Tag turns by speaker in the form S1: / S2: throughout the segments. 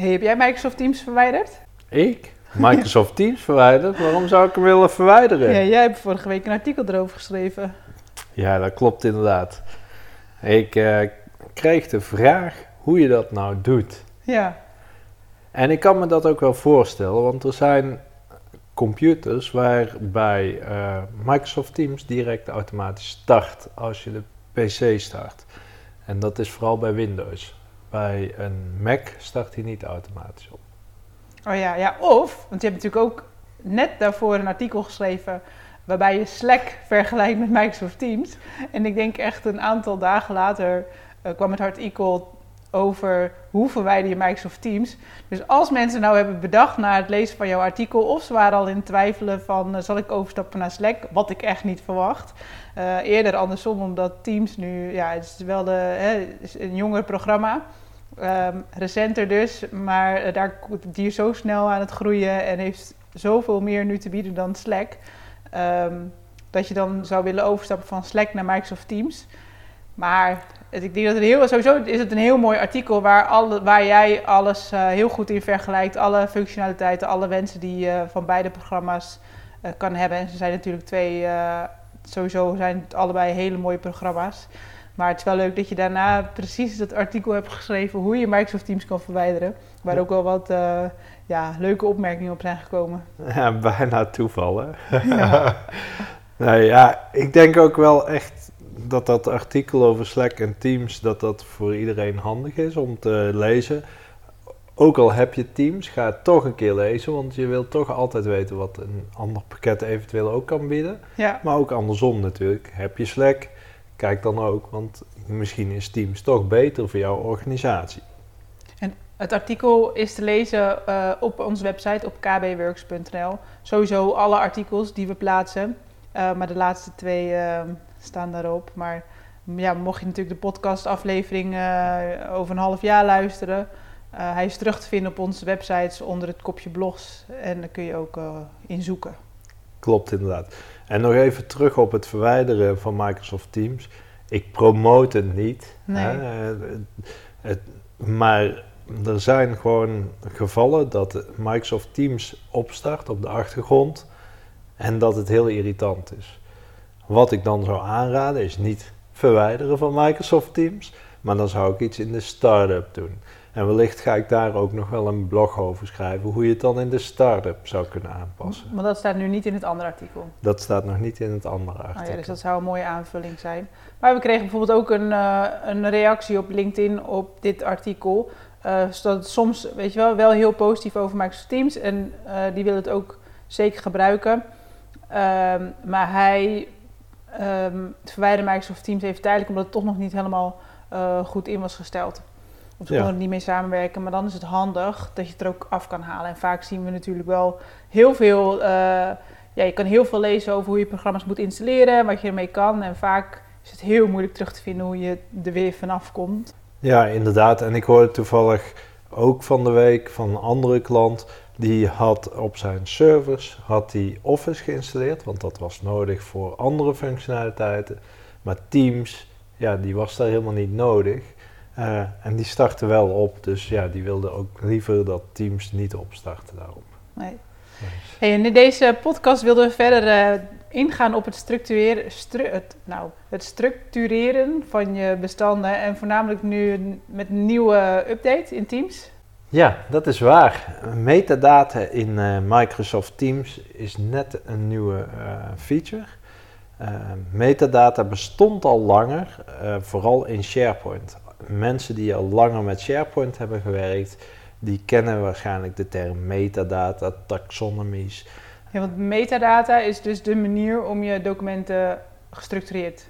S1: Hey, heb jij Microsoft Teams verwijderd?
S2: Ik? Microsoft Teams verwijderd? Waarom zou ik hem willen verwijderen?
S1: Ja, jij hebt vorige week een artikel erover geschreven.
S2: Ja, dat klopt inderdaad. Ik uh, kreeg de vraag hoe je dat nou doet.
S1: Ja.
S2: En ik kan me dat ook wel voorstellen, want er zijn computers waarbij uh, Microsoft Teams direct automatisch start als je de PC start. En dat is vooral bij Windows. Bij een Mac start hij niet automatisch op.
S1: Oh ja, ja, of, want je hebt natuurlijk ook net daarvoor een artikel geschreven waarbij je Slack vergelijkt met Microsoft Teams. En ik denk echt een aantal dagen later uh, kwam het artikel over hoe verwijder je Microsoft Teams. Dus als mensen nou hebben bedacht na het lezen van jouw artikel, of ze waren al in twijfelen van uh, zal ik overstappen naar Slack, wat ik echt niet verwacht. Uh, eerder andersom, omdat Teams nu, ja, het is wel de, hè, een jonger programma. Um, recenter dus, maar uh, daar, die is zo snel aan het groeien en heeft zoveel meer nu te bieden dan Slack. Um, dat je dan zou willen overstappen van Slack naar Microsoft Teams. Maar ik denk dat het heel, sowieso is het een heel mooi artikel waar, alle, waar jij alles uh, heel goed in vergelijkt. Alle functionaliteiten, alle wensen die je van beide programma's uh, kan hebben. En ze zijn natuurlijk twee, sowieso zijn het allebei hele mooie programma's. Maar het is wel leuk dat je daarna precies dat artikel hebt geschreven hoe je Microsoft Teams kan verwijderen. Waar ook wel wat uh, ja, leuke opmerkingen op zijn gekomen.
S2: Ja, bijna toeval hè. Ja. nou ja, ik denk ook wel echt dat dat artikel over Slack en Teams, dat dat voor iedereen handig is om te lezen. Ook al heb je Teams, ga het toch een keer lezen, want je wilt toch altijd weten wat een ander pakket eventueel ook kan bieden.
S1: Ja.
S2: Maar ook andersom natuurlijk. Heb je Slack, kijk dan ook, want misschien is Teams toch beter voor jouw organisatie.
S1: En het artikel is te lezen uh, op onze website op kbworks.nl. Sowieso alle artikels die we plaatsen, uh, maar de laatste twee uh, staan daarop. Maar ja, mocht je natuurlijk de podcastaflevering over een half jaar luisteren, hij is terug te vinden op onze websites onder het kopje blogs en daar kun je ook in zoeken.
S2: Klopt inderdaad. En nog even terug op het verwijderen van Microsoft Teams. Ik promote het niet.
S1: Nee.
S2: Hè? Het, het, maar er zijn gewoon gevallen dat Microsoft Teams opstart op de achtergrond en dat het heel irritant is. Wat ik dan zou aanraden is niet verwijderen van Microsoft Teams, maar dan zou ik iets in de start-up doen. En wellicht ga ik daar ook nog wel een blog over schrijven, hoe je het dan in de start-up zou kunnen aanpassen.
S1: Maar dat staat nu niet in het andere artikel.
S2: Dat staat nog niet in het andere artikel.
S1: Oh ja, dus dat zou een mooie aanvulling zijn. Maar we kregen bijvoorbeeld ook een, uh, een reactie op LinkedIn op dit artikel. Uh, zodat soms, weet je wel, wel heel positief over Microsoft Teams. En uh, die willen het ook zeker gebruiken. Um, maar hij um, het verwijderen Microsoft Teams even tijdelijk, omdat het toch nog niet helemaal goed in was gesteld. Of ze ja. er niet mee samenwerken. Maar dan is het handig dat je het er ook af kan halen. En vaak zien we natuurlijk wel heel veel. Uh, ja, je kan heel veel lezen over hoe je programma's moet installeren. Wat je ermee kan. En vaak is het heel moeilijk terug te vinden hoe je er weer vanaf komt.
S2: Ja, inderdaad. En ik hoorde toevallig ook van de week van een andere klant. Die had op zijn servers had die Office geïnstalleerd. Want dat was nodig voor andere functionaliteiten. Maar Teams, ja, die was daar helemaal niet nodig. Uh, en die startte wel op, dus ja, die wilde ook liever dat teams niet opstarten daarop.
S1: Nee. Hey, en in deze podcast wilden we verder uh, ingaan op het structureren, stru het, nou, het structureren van je bestanden en voornamelijk nu met een nieuwe update in Teams.
S2: Ja, dat is waar. Metadata in uh, Microsoft Teams is net een nieuwe feature. metadata bestond al langer, vooral in SharePoint mensen die al langer met SharePoint hebben gewerkt, die kennen waarschijnlijk de term metadata, taxonomies.
S1: Ja, want metadata is dus de manier om je documenten gestructureerd.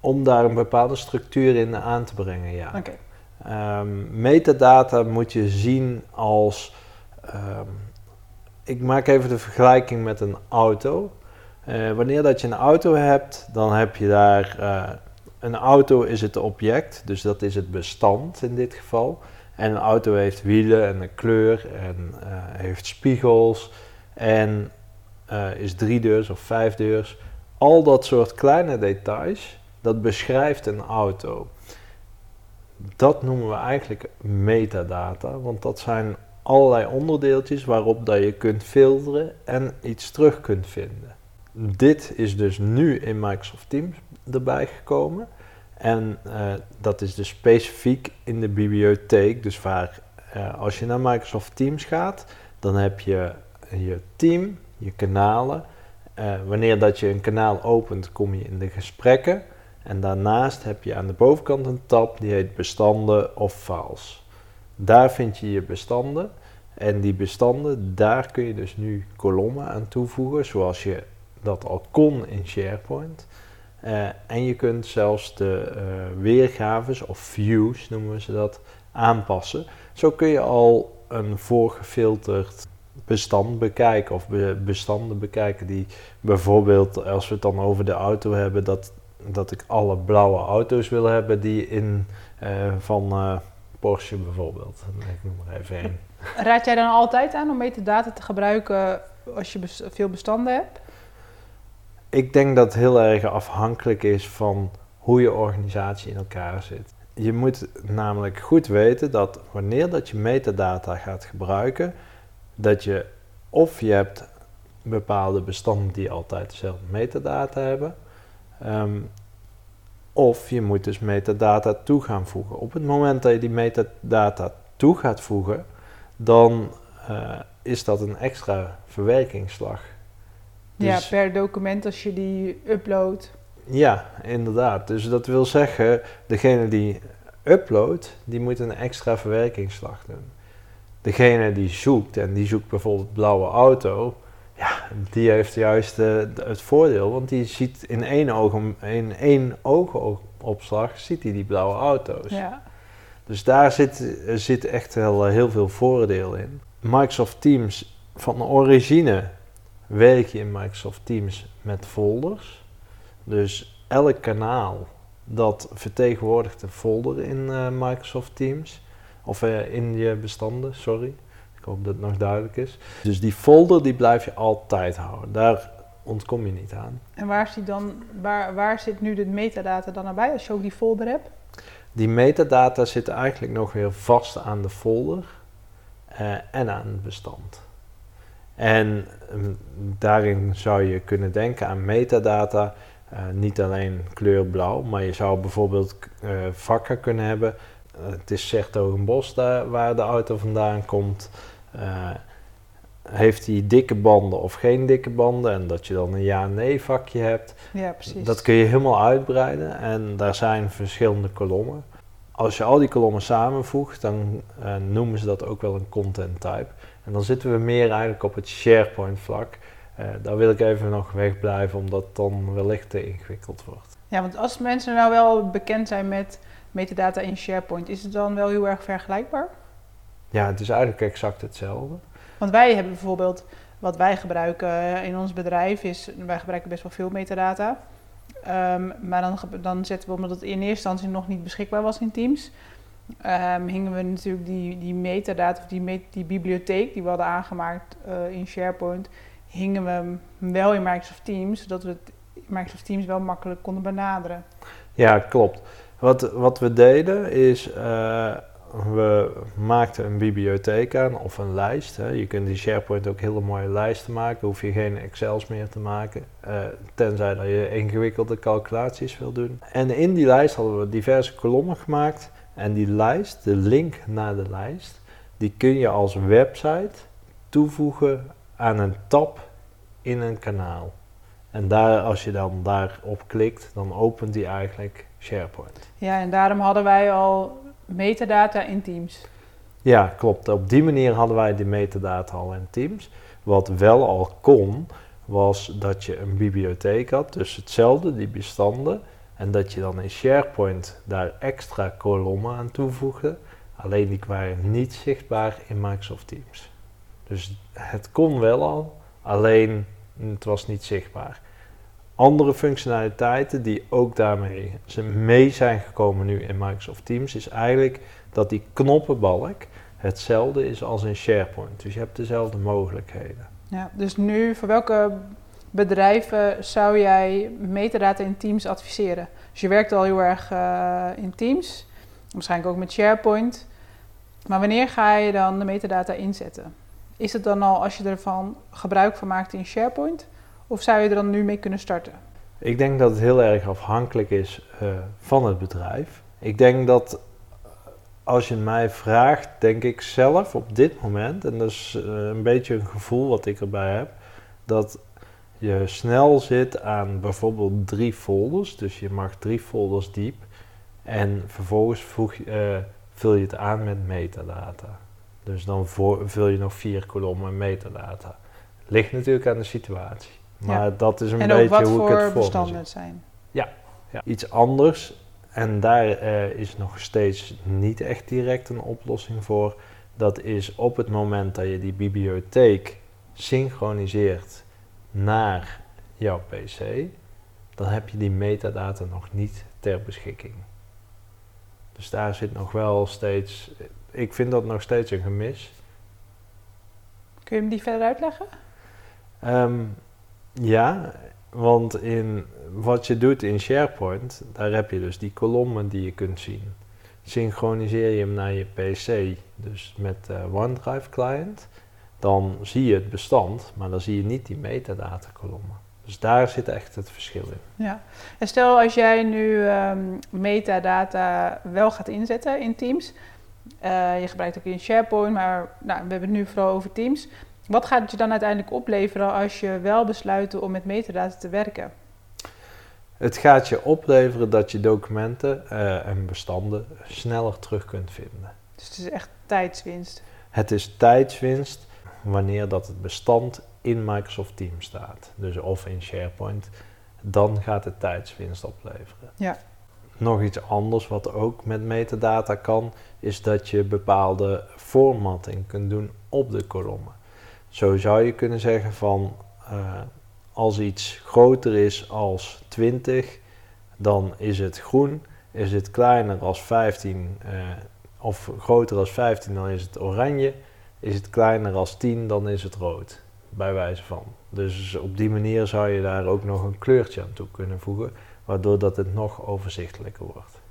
S2: Om daar een bepaalde structuur in aan te brengen, ja.
S1: Oké.
S2: Okay. Um, metadata moet je zien als ehm, ik maak even de vergelijking met een auto. Eh, wanneer dat je een auto hebt, dan heb je daar. eh, een auto is het object, dus dat is het bestand in dit geval. En een auto heeft wielen en een kleur en eh, heeft spiegels en eh, is drie deurs of vijf deurs. Al dat soort kleine details, dat beschrijft een auto. Dat noemen we eigenlijk metadata, want dat zijn allerlei onderdeeltjes waarop dat je kunt filteren en iets terug kunt vinden. Dit is dus nu in Microsoft Teams erbij gekomen. En eh, dat is dus specifiek in de bibliotheek. Dus waar, eh, als je naar Microsoft Teams gaat, dan heb je je team, je kanalen. Eh, wanneer dat je een kanaal opent, kom je in de gesprekken. En daarnaast heb je aan de bovenkant een tab die heet bestanden of files. Daar vind je je bestanden. En die bestanden, daar kun je dus nu kolommen aan toevoegen, zoals je dat al kon in SharePoint. Eh, en je kunt zelfs de eh, weergaves, of views noemen we ze dat, aanpassen. Zo kun je al een voorgefilterd bestand bekijken of be- bestanden bekijken die bijvoorbeeld, als we het dan over de auto hebben, dat, dat ik alle blauwe auto's wil hebben die in eh, van Porsche bijvoorbeeld. Ik noem er even één.
S1: Raad jij dan altijd aan om metadata te gebruiken als je veel bestanden hebt?
S2: Ik denk dat het heel erg afhankelijk is van hoe je organisatie in elkaar zit. Je moet namelijk goed weten dat wanneer dat je metadata gaat gebruiken, dat je of je hebt bepaalde bestanden die altijd dezelfde metadata hebben, ehm, of je moet dus metadata toe gaan voegen. Op het moment dat je die metadata toe gaat voegen, dan eh, is dat een extra verwerkingsslag.
S1: Ja,
S2: Dus-
S1: per document als je die uploadt.
S2: Ja, inderdaad. Dus dat wil zeggen, degene die uploadt, die moet een extra verwerkingsslag doen. Degene die zoekt, en die zoekt bijvoorbeeld blauwe auto, ja, die heeft juist eh, het voordeel, want die ziet in één, oog, in één oogopslag ziet hij die blauwe auto's.
S1: Ja.
S2: Dus daar zit, zit echt wel eh, heel veel voordeel in. Microsoft Teams van origine werk je in Microsoft Teams met folders. Dus elk kanaal dat vertegenwoordigt een folder in eh, Microsoft Teams. Of eh, in je bestanden, sorry. Ik hoop dat het nog duidelijk is. Dus die folder die blijf je altijd houden. Daar ontkom je niet aan.
S1: En waar, zit dan, waar, waar zit nu de metadata dan naar bij als je ook die folder hebt?
S2: Die metadata zit eigenlijk nog weer vast aan de folder eh, en aan het bestand. En mm, daarin zou je kunnen denken aan metadata, eh, niet alleen kleur blauw, maar je zou bijvoorbeeld eh, vakken kunnen hebben. Eh, het is Sertogenbos daar waar de auto vandaan komt. Heeft hij dikke banden of geen dikke banden? En dat je dan een ja-nee vakje hebt.
S1: Ja, precies.
S2: Dat kun je helemaal uitbreiden en daar zijn verschillende kolommen. Als je al die kolommen samenvoegt, dan eh, noemen ze dat ook wel een content type. En dan zitten we meer eigenlijk op het SharePoint vlak. Eh, daar wil ik even nog wegblijven, omdat het dan wellicht te ingewikkeld wordt.
S1: Ja, want als mensen nou wel bekend zijn met metadata in SharePoint, is het dan wel heel erg vergelijkbaar?
S2: Ja, het is eigenlijk exact hetzelfde.
S1: Want wij hebben bijvoorbeeld, wat wij gebruiken in ons bedrijf, is wij gebruiken best wel veel metadata. Ehm, maar dan, dan zetten we, omdat het in eerste instantie nog niet beschikbaar was in Teams, ehm, hingen we natuurlijk die, die metadata of die, die bibliotheek die we hadden aangemaakt eh, in SharePoint, hingen we wel in Microsoft Teams, zodat we het Microsoft Teams wel makkelijk konden benaderen.
S2: Ja, klopt. Wat, wat we deden is, eh, we maakten een bibliotheek aan of een lijst. Hè. Je kunt in SharePoint ook hele mooie lijsten maken, hoef je geen Excels meer te maken, eh, tenzij dat je ingewikkelde calculaties wil doen. En in die lijst hadden we diverse kolommen gemaakt en die lijst, de link naar de lijst, die kun je als website toevoegen aan een tab in een kanaal. En daar, als je dan daarop klikt, dan opent die eigenlijk SharePoint.
S1: Ja, en daarom hadden wij al metadata in Teams.
S2: Ja, klopt. Op die manier hadden wij die metadata al in Teams. Wat wel al kon, was dat je een bibliotheek had, dus hetzelfde, die bestanden. En dat je dan in SharePoint daar extra kolommen aan toevoegde. Alleen die waren niet zichtbaar in Microsoft Teams. Dus het kon wel al, alleen het was niet zichtbaar. Andere functionaliteiten die ook daarmee mee zijn gekomen nu in Microsoft Teams, is eigenlijk dat die knoppenbalk hetzelfde is als in SharePoint. Dus je hebt dezelfde mogelijkheden.
S1: Ja, dus nu voor welke bedrijven zou jij metadata in Teams adviseren? Dus je werkt al heel erg uh, in Teams, waarschijnlijk ook met SharePoint. Maar wanneer ga je dan de metadata inzetten? Is het dan al als je ervan gebruik van maakt in SharePoint? Of zou je er dan nu mee kunnen starten?
S2: Ik denk dat het heel erg afhankelijk is uh, van het bedrijf. Ik denk dat als je mij vraagt, denk ik zelf op dit moment, en dat is uh, een beetje een gevoel wat ik erbij heb, dat je snel zit aan bijvoorbeeld drie folders. Dus je mag drie folders diep. En vervolgens voeg, vul je het aan met metadata. Dus dan vul je nog vier kolommen metadata. Ligt natuurlijk aan de situatie. Maar dat is een
S1: en
S2: beetje hoe ik het
S1: voor bestanden het zijn.
S2: Ja, ja, iets anders. En daar uh, is nog steeds niet echt direct een oplossing voor. Dat is op het moment dat je die bibliotheek synchroniseert naar jouw PC, dan heb je die metadata nog niet ter beschikking. Dus daar zit nog wel steeds, ik vind dat nog steeds een gemis.
S1: Kun je hem die verder uitleggen?
S2: Um, ja, want in wat je doet in SharePoint, daar heb je dus die kolommen die je kunt zien. Synchroniseer je hem naar je PC, dus met uh, OneDrive Client, dan zie je het bestand, maar dan zie je niet die metadata kolommen. Dus daar zit echt het verschil in.
S1: Ja, en stel als jij nu um, metadata wel gaat inzetten in Teams, uh, je gebruikt ook in SharePoint, maar nou, we hebben het nu vooral over Teams. Wat gaat het je dan uiteindelijk opleveren als je wel besluit om met metadata te werken?
S2: Het gaat je opleveren dat je documenten uh, en bestanden sneller terug kunt vinden.
S1: Dus het is echt tijdswinst?
S2: Het is tijdswinst wanneer dat het bestand in Microsoft Teams staat. Dus of in SharePoint. Dan gaat het tijdswinst opleveren.
S1: Ja.
S2: Nog iets anders wat ook met metadata kan, is dat je bepaalde formatting kunt doen op de kolommen. Zo zou je kunnen zeggen van uh, als iets groter is als 20, dan is het groen. Is het kleiner als 15 uh, of groter als 15, dan is het oranje. Is het kleiner als 10, dan is het rood. Bij wijze van. Dus op die manier zou je daar ook nog een kleurtje aan toe kunnen voegen, waardoor dat het nog overzichtelijker wordt.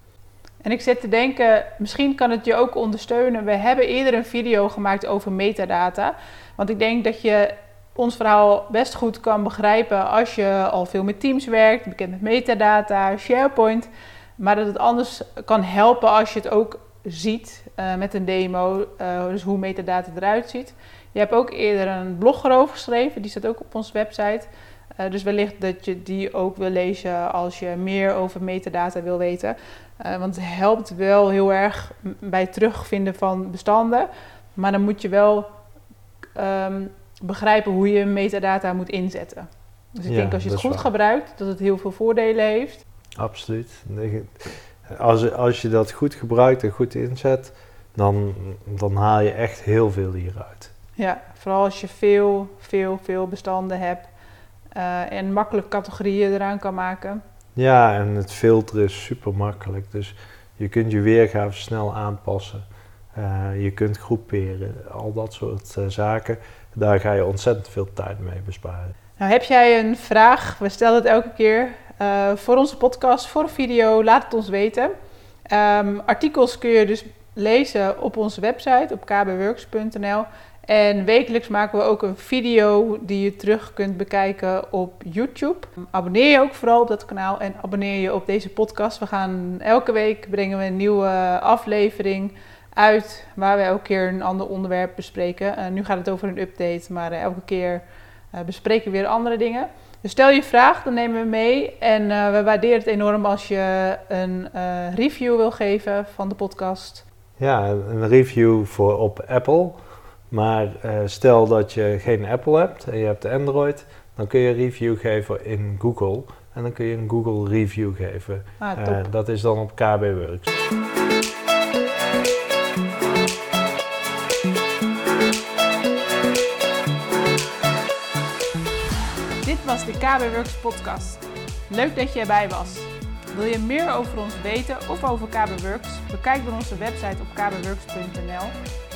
S1: En ik zit te denken, misschien kan het je ook ondersteunen. We hebben eerder een video gemaakt over metadata. Want ik denk dat je ons verhaal best goed kan begrijpen als je al veel met Teams werkt, bekend met metadata, SharePoint. Maar dat het anders kan helpen als je het ook ziet uh, met een demo, uh, dus hoe metadata eruit ziet. Je hebt ook eerder een blog erover geschreven, die staat ook op onze website. Uh, dus wellicht dat je die ook wil lezen als je meer over metadata wil weten. want het helpt wel heel erg bij het terugvinden van bestanden. Maar dan moet je wel um, begrijpen hoe je metadata moet inzetten. Dus ik ja, denk als je het goed waar. gebruikt, dat het heel veel voordelen heeft.
S2: Absoluut. Als, als je dat goed gebruikt en goed inzet, dan, dan haal je echt heel veel hieruit.
S1: Ja, vooral als je veel, veel, veel bestanden hebt uh, en makkelijk categorieën eraan kan maken.
S2: Ja, en het filteren is super makkelijk. Dus je kunt je weergave snel aanpassen. Uh, je kunt groeperen, al dat soort uh, zaken. Daar ga je ontzettend veel tijd mee besparen.
S1: Nou, heb jij een vraag? We stellen het elke keer. Voor onze podcast, voor een video, laat het ons weten. Um, artikels kun je dus lezen op onze website op kbworks.nl. En wekelijks maken we ook een video die je terug kunt bekijken op YouTube. Abonneer je ook vooral op dat kanaal en abonneer je op deze podcast. We gaan elke week brengen we een nieuwe aflevering uit waar we elke keer een ander onderwerp bespreken. Uh, nu gaat het over een update, maar uh, elke keer uh, bespreken we weer andere dingen. Dus stel je vraag, dan nemen we mee. En we waarderen het enorm als je een review wil geven van de podcast.
S2: Ja, een review voor op Apple. Maar eh, stel dat je geen Apple hebt en je hebt Android, dan kun je een review geven in Google. En dan kun je een Google review geven.
S1: Ah, eh,
S2: dat is dan op KB Works.
S1: Dit was de KB Works podcast. Leuk dat je erbij was. Wil je meer over ons weten of over KB Works? Bekijk dan onze website op kbworks.nl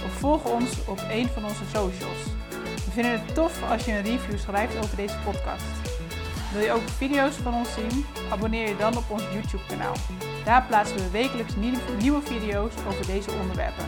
S1: of volg ons op een van onze socials. We vinden het tof als je een review schrijft over deze podcast. Wil je ook video's van ons zien? Abonneer je dan op ons YouTube kanaal. Daar plaatsen we wekelijks nieuwe video's over deze onderwerpen.